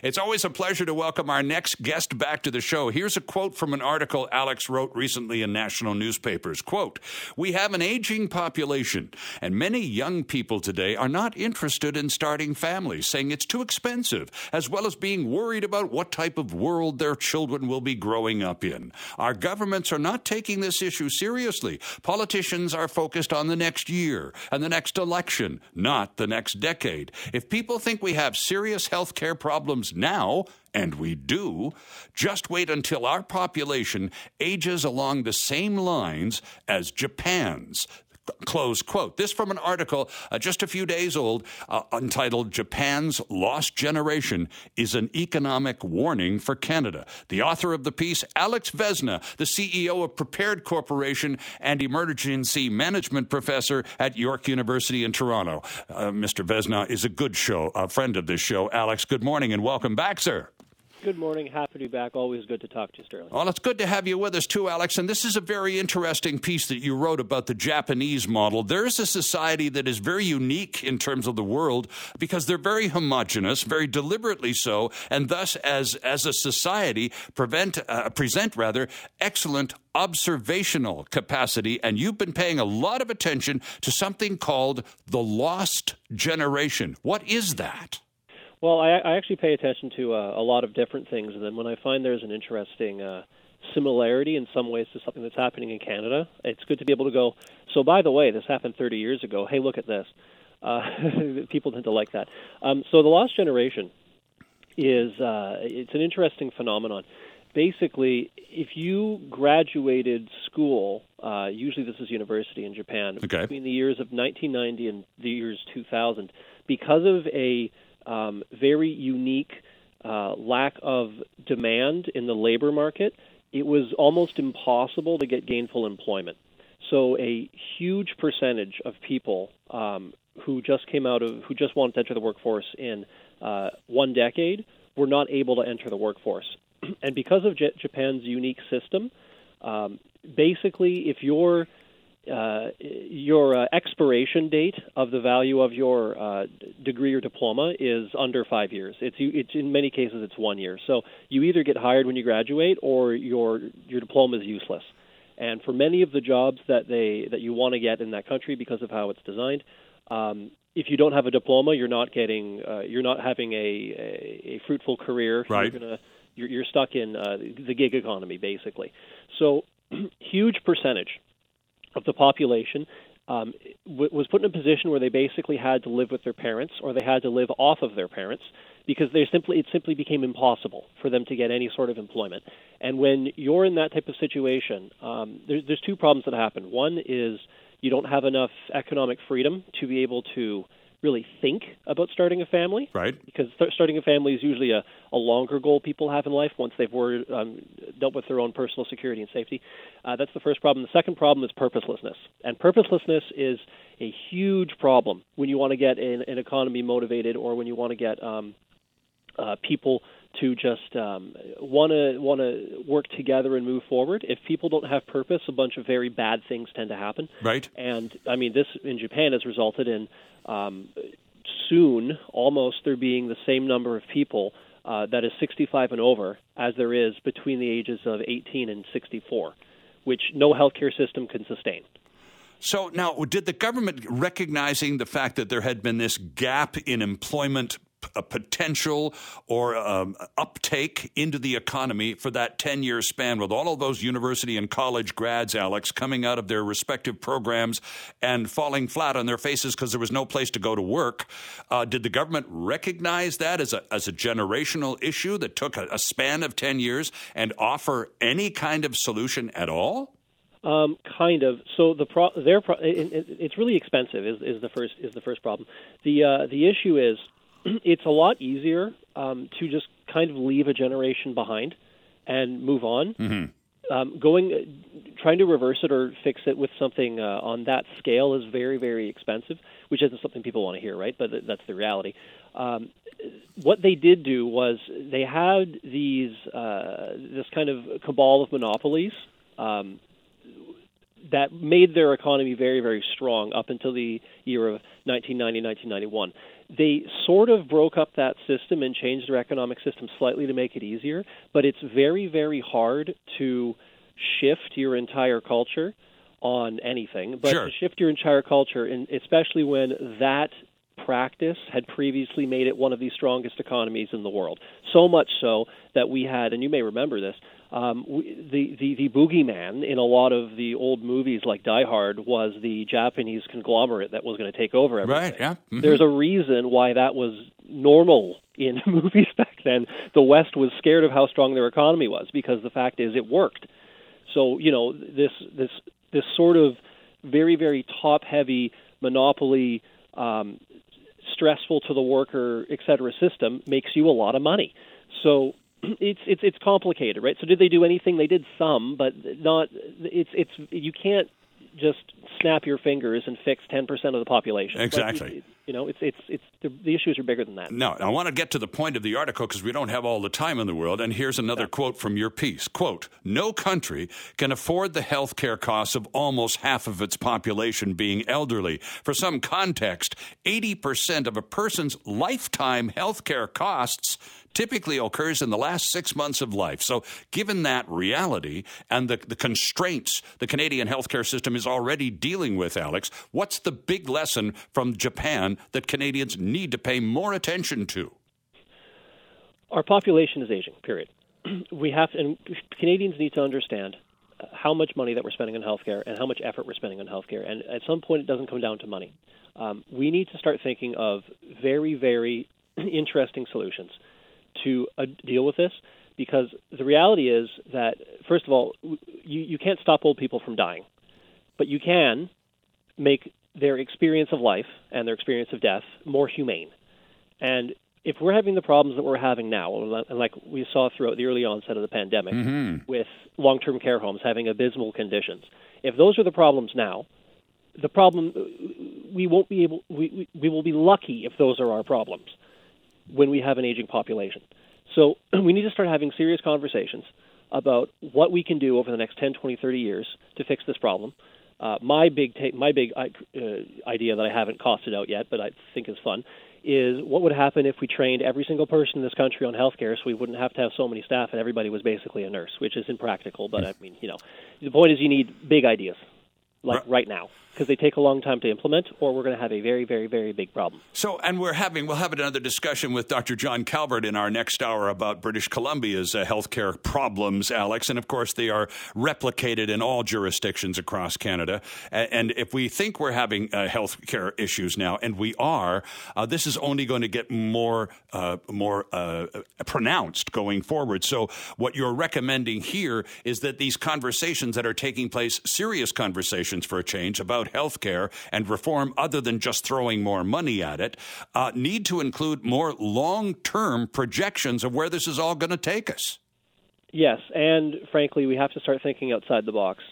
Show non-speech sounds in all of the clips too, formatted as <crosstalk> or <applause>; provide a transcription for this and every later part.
It's always a pleasure to welcome our next guest back to the show. Here's a quote from an article Alex wrote recently in national newspapers. Quote, We have an aging population, and many young people today are not interested in starting families, saying it's too expensive, as well as being worried about what type of world their children will be growing up in. Our governments are not taking this issue seriously. Politicians are focused on the next year and the next election, not the next decade. If people think we have serious health care problems now, and we do, just wait until our population ages along the same lines as Japan's. Close quote. This from an article uh, just a few days old uh, entitled Japan's Lost Generation is an Economic Warning for Canada. The author of the piece, Alex Vesna, the CEO of Prepared Corporation and Emergency Management Professor at York University in Toronto. Uh, Mr. Vesna is a good show, a friend of this show. Alex, good morning and welcome back, sir. Good morning. Happy to be back. Always good to talk to you, Sterling. Well, it's good to have you with us too, Alex. And this is a very interesting piece that you wrote about the Japanese model. There's a society that is very unique in terms of the world because they're very homogenous, very deliberately so, and thus, as as a society, prevent uh, present rather excellent observational capacity. And you've been paying a lot of attention to something called the lost generation. What is that? Well, I, I actually pay attention to uh, a lot of different things, and then when I find there's an interesting uh, similarity in some ways to something that's happening in Canada, it's good to be able to go. So, by the way, this happened 30 years ago. Hey, look at this. Uh, <laughs> people tend to like that. Um, so, the lost generation is uh, it's an interesting phenomenon. Basically, if you graduated school, uh, usually this is university in Japan, okay. between the years of 1990 and the years 2000, because of a um, very unique uh, lack of demand in the labor market, it was almost impossible to get gainful employment. So a huge percentage of people um, who just came out of who just wanted to enter the workforce in uh, one decade were not able to enter the workforce. <clears throat> and because of J- Japan's unique system, um, basically, if you're uh, your uh, expiration date of the value of your uh, degree or diploma is under five years. It's, it's in many cases it's one year. So you either get hired when you graduate or your your diploma is useless. And for many of the jobs that they that you want to get in that country because of how it's designed, um, if you don't have a diploma, you're not getting uh, you're not having a, a, a fruitful career. Right. You're gonna you're, you're stuck in uh, the gig economy basically. So <clears throat> huge percentage of the population um, was put in a position where they basically had to live with their parents or they had to live off of their parents because they simply it simply became impossible for them to get any sort of employment. And when you're in that type of situation, um, there, there's two problems that happen. One is you don't have enough economic freedom to be able to really think about starting a family. Right. Because th- starting a family is usually a, a longer goal people have in life once they've were, um, dealt with their own personal security and safety. Uh, that's the first problem. The second problem is purposelessness. And purposelessness is a huge problem when you want to get an, an economy motivated or when you want to get um, uh, people to just want to want to work together and move forward. If people don't have purpose, a bunch of very bad things tend to happen. Right. And I mean, this in Japan has resulted in um, soon almost there being the same number of people uh, that is 65 and over as there is between the ages of 18 and 64, which no healthcare system can sustain. So now, did the government, recognizing the fact that there had been this gap in employment a potential or um, uptake into the economy for that 10 year span with all of those university and college grads, Alex, coming out of their respective programs and falling flat on their faces because there was no place to go to work. Uh, did the government recognize that as a, as a generational issue that took a, a span of 10 years and offer any kind of solution at all? Um, kind of. So the pro- their pro- it, it, it's really expensive. Is, is the first is the first problem. The uh, the issue is <clears throat> it's a lot easier um, to just kind of leave a generation behind and move on. Mm-hmm. Um, going, trying to reverse it or fix it with something uh, on that scale is very, very expensive, which isn't something people want to hear, right? But that's the reality. Um, what they did do was they had these uh, this kind of cabal of monopolies um, that made their economy very, very strong up until the year of 1990, 1991 they sort of broke up that system and changed their economic system slightly to make it easier, but it's very, very hard to shift your entire culture on anything. But Sure. to shift your entire culture, and especially when that practice had previously made it one of the strongest economies in the world. So much so that we had, and you may remember this, um, the, the the boogeyman in a lot of the old movies like Die Hard was the Japanese conglomerate that was going to take over everything. Right, yeah. Mhm. There's a reason why that was normal in <laughs> movies back then. The West was scared of how strong their economy was because the fact is it worked. So you know this this this sort of very very top heavy monopoly, um, stressful to the worker, et cetera system makes you a lot of money. So it's it's it's complicated, right? So did they do anything? They did some, but not. It's it's you can't just snap your fingers and fix 10% of the population. Exactly. it- you know, it's it's it's the, the issues are bigger than that. No, I want to get to the point of the article because we don't have all the time in the world. And here's another quote from your piece. Quote, no country can afford the health care costs of almost half of its population being elderly. For some context, 80% of a person's lifetime health care costs typically occurs in the last six months of life. So, given that reality and the, the constraints the Canadian healthcare system is already dealing with, Alex, what's the big lesson from Japan that Canadians need to pay more attention to? Our population is aging. Period. <clears throat> we have and Canadians need to understand how much money that we're spending on healthcare and how much effort we're spending on healthcare. And at some point, it doesn't come down to money. Um, we need to start thinking of very, very <clears throat> interesting solutions to uh, deal with this. Because the reality is that, first of all, you, you can't stop old people from dying, but you can make their experience of life and their experience of death more humane. And if we're having the problems that we're having now, and like we saw throughout the early onset of the pandemic with long term care homes having abysmal conditions, if those are the problems now, the problem we won't be able we, we, we will be lucky if those are our problems when we have an aging population. So <clears throat> we need to start having serious conversations about what we can do over the next 10, 20, 30 years to fix this problem. Uh, my big ta- my big uh, idea that I haven't costed out yet, but I think is fun, is what would happen if we trained every single person in this country on healthcare, so we wouldn't have to have so many staff and everybody was basically a nurse, which is impractical. But I mean, you know, the point is you need big ideas, like Right. right now, because they take a long time to implement, or we're going to have a very, very, very big problem. So, and we're having, we'll have another discussion with Dr. John Calvert in our next hour about British Columbia's uh, healthcare problems, Alex. And of course, they are replicated in all jurisdictions across Canada. A- And if we think we're having uh, healthcare issues now, and we are, uh, this is only going to get more, uh, more uh, pronounced going forward. So, what you're recommending here is that these conversations that are taking place, serious conversations for a change about health care and reform, other than just throwing more money at it, uh, need to include more long term projections of where this is all going to take us. Yes, and frankly, we have to start thinking outside the box.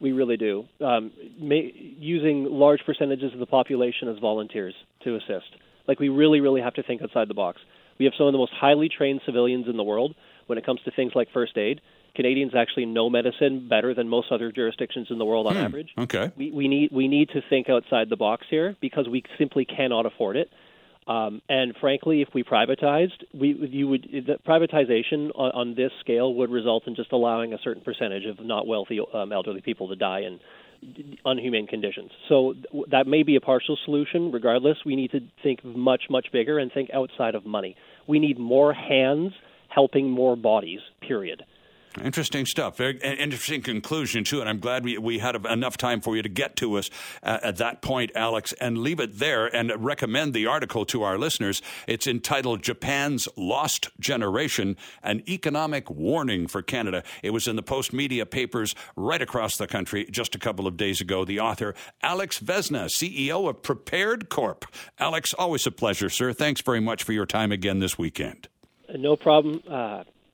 We really do. Um, ma- using large percentages of the population as volunteers to assist. Like, we really, really have to think outside the box. We have some of the most highly trained civilians in the world when it comes to things like first aid. Canadians actually know medicine better than most other jurisdictions in the world on average. Okay. We, we need we need to think outside the box here because we simply cannot afford it. Um, and frankly, if we privatized, we you would the privatization on, on this scale would result in just allowing a certain percentage of not wealthy um, elderly people to die in unhumane conditions. So th- that may be a partial solution. Regardless, we need to think much much bigger and think outside of money. We need more hands helping more bodies. Period. Interesting stuff. Very interesting conclusion too, and I'm glad we, we had enough time for you to get to us uh, at that point, Alex, and leave it there and recommend the article to our listeners. It's entitled "Japan's Lost Generation: An Economic Warning for Canada." It was in the Post Media papers right across the country just a couple of days ago. The author, Alex Vesna, CEO of Prepared Corp. Alex, always a pleasure, sir. Thanks very much for your time again this weekend. No problem. Uh,